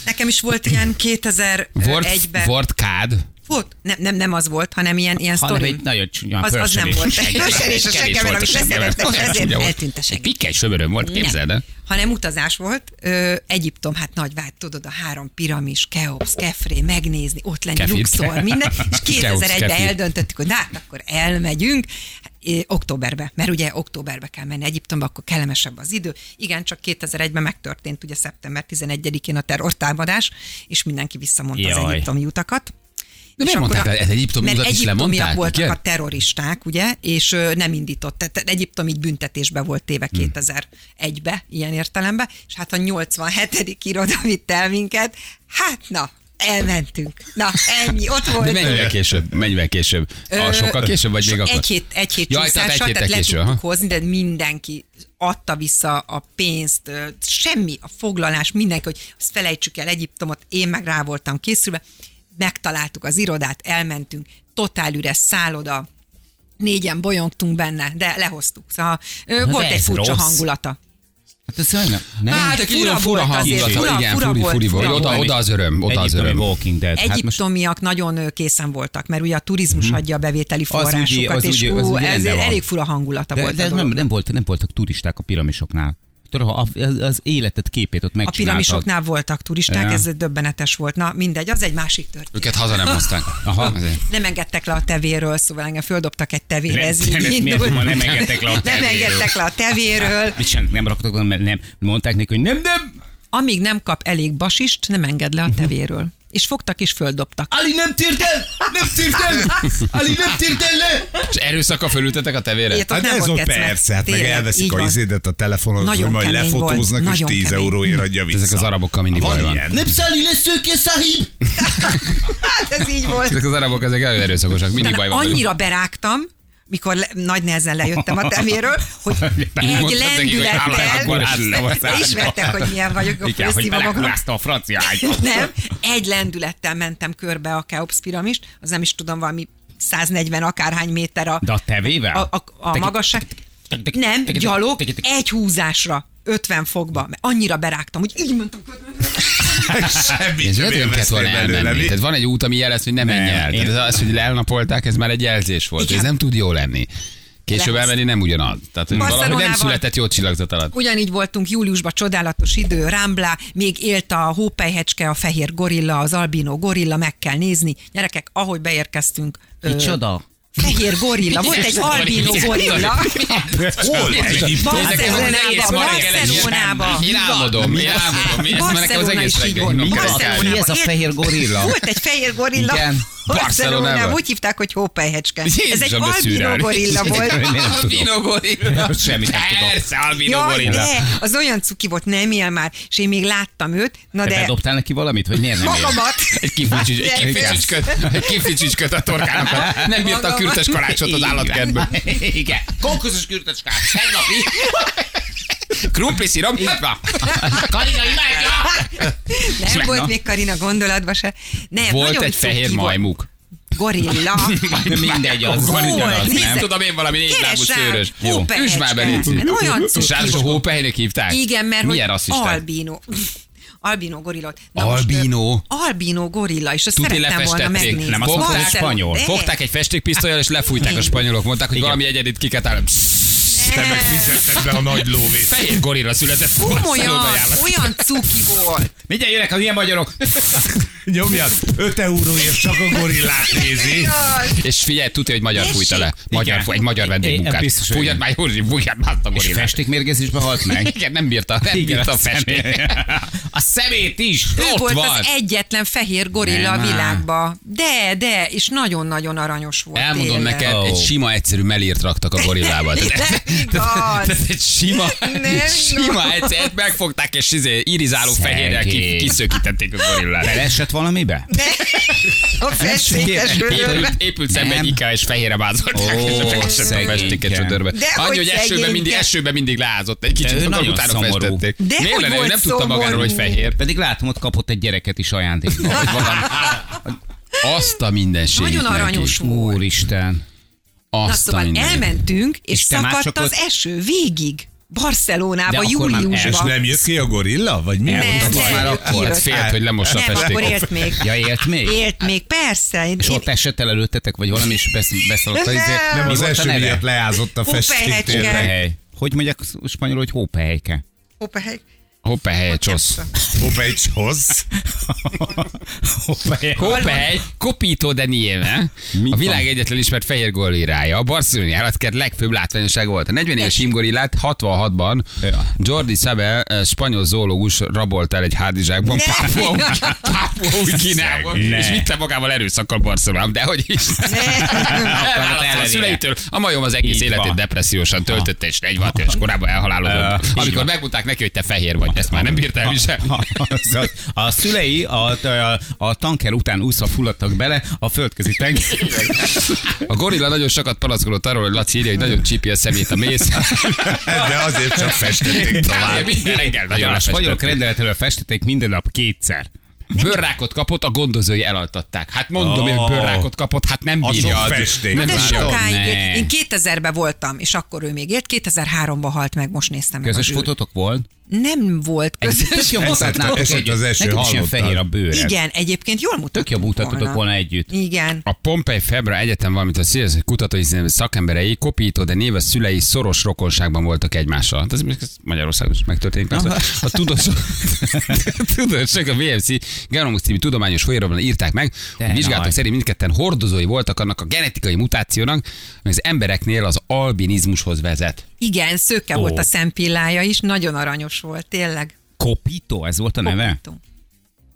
G: Nekem is volt ilyen
C: Ford,
G: 2001-ben.
C: Ford Kád,
G: Volt? Nem, nem, nem az volt, hanem ilyen, ilyen
D: Hanem
G: sztori.
D: egy nagyon csúnya
G: Az, az nem volt. Pörselés a seggemen, amit
C: seggemen.
G: leszerettek, ezért eltűnt a
C: Egy
G: seggem.
C: pikkely söböröm volt, képzeld el.
G: hanem utazás volt. Ö, Egyiptom, hát nagy vágy, tudod, a három piramis, Keops, Kefré, megnézni, ott lenni. Luxor, minden. [laughs] És
C: Keops,
G: 2001-ben
C: Kefir.
G: eldöntöttük, hogy na, hát akkor elmegyünk. Októberbe, mert ugye októberbe kell menni Egyiptomba, akkor kellemesebb az idő. Igen, csak 2001-ben megtörtént ugye szeptember 11-én a terrortámadás, és mindenki visszamondta az
D: Jaj.
G: egyiptomi utakat.
C: De miért mondták,
G: a-
C: ez egyiptomi
G: mert
C: is lemondták,
G: voltak
C: igen?
G: a terroristák, ugye, és nem indított. Tehát Egyiptom így büntetésbe volt téve
C: Hmm.
G: 2001-be, ilyen értelemben, és hát a 87. iroda vitt el minket, hát na, elmentünk. Na, ennyi, ott
C: De
G: volt.
C: mennyivel később? Mennyivel később? A, sokkal később, vagy még akkor?
G: Egy hét, egy hét
C: Jaj, tehát egy héttel
G: le
C: később, aha.
G: hozni, de mindenki adta vissza a pénzt, semmi, a foglalás, mindenki, hogy azt felejtsük el Egyiptomot, én meg rá voltam készülve, megtaláltuk az irodát, elmentünk, totál üres szálloda, négyen bolyongtunk benne, de lehoztuk. Szóval ö,
D: de
G: volt egy furcsa
D: rossz.
G: hangulata.
D: Hát ez olyan, nem?
C: Hát, egy
G: Fura
C: fura, hangulata,
G: fura-
C: igen,
G: fura
C: furi, furi volt.
G: fura
C: Oda, oda az öröm, oda az öröm.
D: Walking Dead. Hát most
G: Egyiptomiak nagyon készen voltak, mert ugye a turizmus adja a bevételi
D: Mhm. Az
G: forrásokat,
D: az
G: és
D: az ugye
G: ez elég fura hangulata
D: de,
G: volt.
D: de nem, nem, volt, nem voltak turisták a piramisoknál. Tudod, ha az, az életet képét ott
G: A
D: megcsináltad.
G: piramisoknál voltak turisták,
D: Ja.
G: ez döbbenetes volt. Na mindegy, az egy másik történet.
C: Őket haza nem hozták. [laughs]
D: Aha.
G: Nem engedtek le a tevéről, szóval engem földobtak egy tevére, ez
D: Nem,
G: így indult.
D: nem engedtek le a [laughs]
G: Nem
D: tevéről?
G: engedtek le a tevéről.
D: Mit sem nem raktak, mert nem. Mondták neki, hogy nem, nem.
G: Amíg nem kap elég basist, nem enged le a tevéről. És fogtak és földobtak.
D: Ali nem tért el! Nem tért el! Ali nem tért el le!
C: És erőszakkal fölültetek a tevére?
G: Ilyet
B: Hát
G: nem
B: ez
G: volt
B: ott persze, hát meg elveszik a izédet a telefonod, hogy
G: Nagyon
B: majd
G: kemény volt,
B: lefotóznak, és
G: nagyon
B: 10
G: kemény.
B: euróért adja vissza.
C: Ezek az arabokkal mindig
B: Van
C: baj van.
D: Nem szállj lesz őke, sahib! [laughs]
G: Hát ez így volt.
C: Ezek az arabok, ezek erőszakosak, mindig baj van.
G: annyira berágtam, mikor le, nagy nehezen lejöttem a tevéről, hogy [laughs] egy lendülettel [laughs] ismertek, hogy milyen vagyok,
D: Igen, hogy a francia. [laughs]
G: Nem, egy lendülettel mentem körbe a Keops piramist, az nem is tudom, valami 140 akárhány méter a,
D: De a tevével?
G: a, a, a magasság. Nem, gyalog, egy húzásra. 50 fokba, mert annyira berágtam, hogy így mentem körbe. [laughs]
B: Semmit
C: Ez nem kellett volna elmenni. Tehát van egy út, ami jelez, hogy nem menj el. Tehát az, hogy elnapolták, ez már egy jelzés volt.
G: Igen.
C: Ez nem tud jó lenni. Később
G: Lehet.
C: elmenni nem ugyanaz. Tehát hogy valahogy nem született jó csillagzat alatt.
G: Ugyanígy voltunk júliusban, csodálatos idő, Rambla, még élt a hópelyhecske, a fehér gorilla, az albino gorilla, meg kell nézni. Gyerekek, ahogy beérkeztünk, ö,
D: Micsoda?
G: Fehér gorilla, volt egy albino gorilla.
B: Hol? Egyiptom?
G: Barcelonába, Barcelonába.
C: Én álmodom, én álmodom.
G: Barcelona is így
D: ez? Mi ez a fehér gorilla?
G: Volt egy fehér gorilla.
D: Igen.
G: Barcelonában.
C: Barcelonában.
G: Úgy hívták, hogy hópelyhecske. Ez egy albino gorilla volt.
D: Nem tudom.
C: Albino gorilla.
D: Semmit nem tudok.
C: Persze, albino gorilla.
G: az olyan cuki volt, nem él már, és én még láttam őt, na
D: Te
G: de
D: bedobtál neki valamit, vagy miért nem
G: magamat.
C: Egy kiflicsicsköt a torkának. Nem bírta a kürtös karácsot az állatkertből.
D: Igen. Konkurzos kürtöcskát. Egy napi. [laughs]
C: Krumpli szírom, itt van.
D: Karina imádja!
G: Nem
C: Na.
G: volt még Karina gondolatba se. Nem,
C: Volt egy fehér
G: volt.
C: majmuk.
G: Gorilla.
D: Mindegy, az ugyanaz,
G: nézd,
D: nem?
C: Tudom én valami négy lábú
G: Keres rá,
C: szőrös. Jó, üsd már be, légy szíves.
G: Olyan
C: És
G: cuki volt.
C: hópehelynek hívták?
G: Igen, mert
C: Milyen
G: hogy albino. Albino gorilla.
C: Albino?
G: Most, albino gorilla, és ezt
C: Tuti
G: szerettem volna megnézni.
D: Nem azt
G: Barcelona-
D: spanyol.
G: De.
C: Fogták egy festékpisztolyjal, és lefújták a spanyolok. Mondták, hogy
D: Igen.
C: valami egyedit kiketál.
B: Te meg fizetted be a nagy lóvét.
C: Fehér gorilla született.
G: Komolyan, olyan cuki volt.
D: Mindjárt jönnek az ilyen magyarok.
B: Nyomjad, 5 euróért csak a gorillát nézi.
C: És figyelj, tudja, hogy magyar fújta le. Magyar,
D: Igen.
C: egy magyar vendégmunkát.
D: Igen, biztos,
C: Fújjad
D: igen.
C: már, Józsi, fújjad már a
D: És
C: gorillát.
D: festékmérgezésbe halt meg. [laughs]
C: Igen, nem bírta, nem bírta a festék.
D: szemét. [laughs] A szemét is.
G: Ő
D: Ott
G: volt
D: van.
G: az egyetlen fehér gorilla
D: Nem
G: a
D: áll.
G: világban. De, de, és nagyon-nagyon aranyos volt.
C: Elmondom
G: tényleg.
C: neked, egy
D: Ó.
C: sima, egyszerű melírt raktak a gorillába. [laughs]
G: Nem igaz.
C: Ez egy sima,
G: Nem
C: egy sima, egyszer megfogták, és izé, irizáló fehérrel kiszökítették a gorillát.
D: Belesett valamibe?
G: A festékes
C: Épült, épült szembe egy. IKEA és fehérre vázolták,
D: Ó,
C: festéket csödörbe.
G: De
C: Annyi,
G: hogy
C: hogy esőben mindig, esőben mindig lázott egy kicsit, akkor
D: nagyon
C: utána
D: szomorú.
C: festették.
G: De
C: Miért
G: hogy
C: lenne? Nem tudta magáról, hogy fehér.
D: Pedig látom, ott kapott egy gyereket is ajándékba.
C: Azt a mindenségét
G: Nagyon aranyos volt.
D: Úristen.
G: Na
C: Azt a
G: szóval elmentünk, és,
D: És
G: szakadt az eső végig. Barcelonába,
D: De már
B: És
G: júliusban.
B: nem jött ki a gorilla? Vagy mi?
G: Nem,
B: volt?
G: nem,
D: már akkor.
C: Hát félt, hogy lemossa a
G: Nem, akkor élt még.
D: Ja, élt még?
G: Élt még, persze. Én,
D: És ott esett el előttetek, vagy valami, és besz- beszaladt izé.
G: Nem.
B: Nem,
D: Mi
B: az eső miatt leázott a festék.
D: Hogy mondják spanyolul, hogy hópehelyke?
G: Hópehely.
C: Hoppá, hely, csosz.
B: Hopejcshoz.
D: Hópehely.
C: Hoppely, Copito de Nieve,
D: Mi
C: a világ
D: van?
C: egyetlen ismert fehér gorillája, a barcelonai állatkert legfőbb látványossága volt. A 40 éves imgorillát 66-ban
D: Ja.
C: Jordi Sabel, eh, spanyol zoológus rabolt el egy hátizsákban
G: Ne.
C: Pápua Kínában, és vitte magával erőszakkal Barcelonában, de hogy is. [laughs] A szüleitől. A majom az egész életét depressziósan töltötte, és 46 éves korában elhalálodott.
D: Így
C: Amikor megmondták neki, hogy te fehér vagy, ezt már nem bírta elviselni.
D: Az- az- A szülei a, a, a tanker után úszva fulladtak bele a földközi tenger.
C: A gorilla nagyon sokat panaszkodott arról, hogy Laci írja, hogy nagyon csípi a szemét a mész.
B: De azért csak festették tovább.
C: Minden reggel nagyon
D: A spanyolok rendeletről festették minden nap kétszer.
C: Bőrrákot kapott, a gondozói elaltatták. Hát mondom,
B: Ó.
C: hogy bőrrákot kapott, hát nem bírja.
B: sok
C: az-
B: festék.
C: Nem
G: De
C: bírja.
G: sokáig.
D: Ne.
G: Én 2000-ben voltam, és akkor ő még élt. 2003-ban halt meg, most néztem meg.
D: Közös
G: az ő-
D: fotótok volt?
G: Nem volt közös
D: Tök mutatnátok
B: esett az eső,
D: Nekem is ilyen fehér a bőre.
G: Igen, egyébként jól mutattuk
D: Tök jó mutattatok volna együtt.
G: Igen.
C: A Pompei Febra Egyetem, valamint a Szélsz kutatói szakemberei, Kopító de Néve szülei szoros rokonságban voltak egymással. Hát Ez, ez Magyarországon is megtörténik persze. A tudósok, [laughs] tudósok a VMC Genomus című tudományos folyóiratban írták meg,
D: De
C: hogy vizsgálatok szerint mindketten hordozói voltak annak a genetikai mutációnak, ami az embereknél az albinizmushoz vezet.
G: Igen, szőke
D: Ó.
G: volt a szempillája is, nagyon aranyos volt, tényleg.
D: Kopito, ez volt a neve?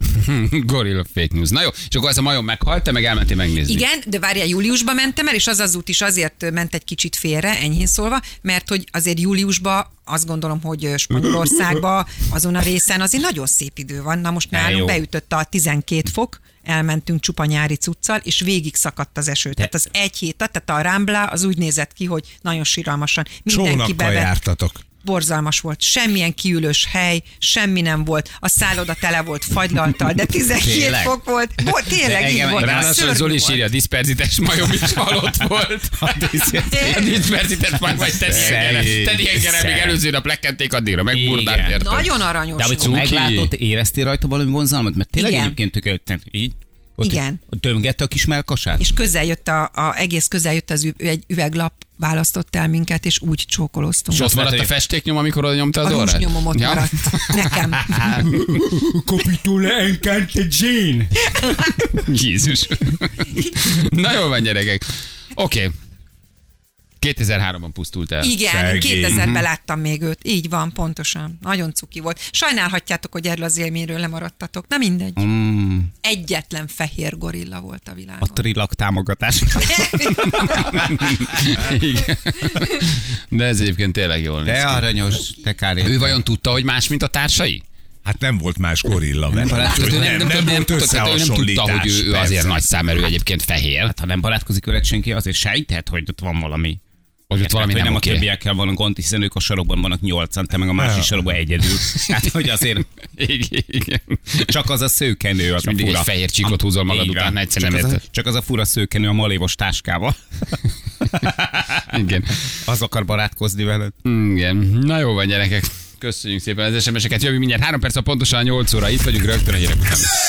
D: [laughs]
C: Gorilla fake news. Na jó, és akkor ez a majom meghalt, te meg elmentél megnézni.
G: Igen, de várjál, júliusban mentem el, és az az út is azért ment egy kicsit félre, enyhén szólva, mert hogy azért júliusban azt gondolom, hogy Spanyolországban azon a részen azért nagyon szép idő van. Na most nálunk
D: jó.
G: beütötte a 12 fok, elmentünk csupa nyári cuccal, és végig szakadt az eső. Tehát az egy hét, tehát a Rambla az úgy nézett ki, hogy nagyon síralmasan. Mindenki
B: Csónakkal
G: bevett
B: jártatok.
G: Borzalmas volt. Semmilyen kiülős hely, semmi nem volt. A szálloda tele volt fagylaltal, de 17
D: Tényleg?
G: fok volt. Volt, tényleg
D: De
G: így
D: engem-
G: volt.
C: Ráadásul Zoli is írja, a diszperzites majom is halott volt. [laughs] A diszperzites majom, vagy Teddy Hengerem még előző nap lekenték addigra, megburdák
D: Igen.
C: érted.
G: Nagyon aranyos
D: De
G: volt.
D: hogy meglátott, éreztél rajta valami vonzalmat? Mert tényleg
G: Igen.
D: egyébként tök, így? Ott
G: Igen.
D: Ott döngette a kis melkasát?
G: És közel jött a, a, egész közel jött az üveglap, választott el minket, és úgy csókoloztunk.
C: És ott maradt a festéknyom, amikor oda nyomta
G: a
C: az orrát?
G: húsnyomom ott
C: Ja?
G: maradt. Nekem. [laughs]
D: Kopito le encante [laughs] Jane.
C: Jézus. [laughs] Na jól van, gyerekek. Oké. Okay. 2003-ban pusztult el.
G: Igen,
B: Szegény.
G: 2000-ben láttam még őt. Így van, pontosan. Nagyon cuki volt. Sajnálhatjátok, hogy erről az élményről lemaradtatok. Na mindegy.
D: Mm,
G: Egyetlen fehér gorilla volt a világon.
D: a trilak támogatás. [laughs]
C: Igen. De ez egyébként tényleg jól néz
D: De aranyos, te kár
C: Ő vajon tudta, hogy más, mint a társai?
B: Hát nem volt más gorilla vele.
C: Tehát ő
B: Nem, nem, nem volt
C: tudta, nem tudta, hogy ő, ő azért nagy számerő egyébként fehér.
D: Hát ha nem barátkozik veled senki, azért sejthet, hogy ott van valami.
C: Hogy ott valami
D: hogy
C: nem
D: nem a
C: oké.
D: többiekkel van gond, hiszen ők a sarokban vannak nyolcan, te meg a másik sarokban egyedül. [laughs] Hát, hogy azért [laughs]
C: Igen, igen.
D: csak az a szőkenő, az
C: És mindig
D: a fura.
C: egy fehér csíkot húzol magad
D: Így
C: után, egyszer
D: csak
C: nem
D: az, a, csak az a fura szőkenő a malévos táskával. [laughs]
C: Igen.
D: Az akar barátkozni veled.
C: Igen. Na jó van, gyerekek. Köszönjük szépen az SMS-eket. Jövő mindjárt 3 perc, a pontosan 8 óra. Itt vagyunk rögtön a hírek után.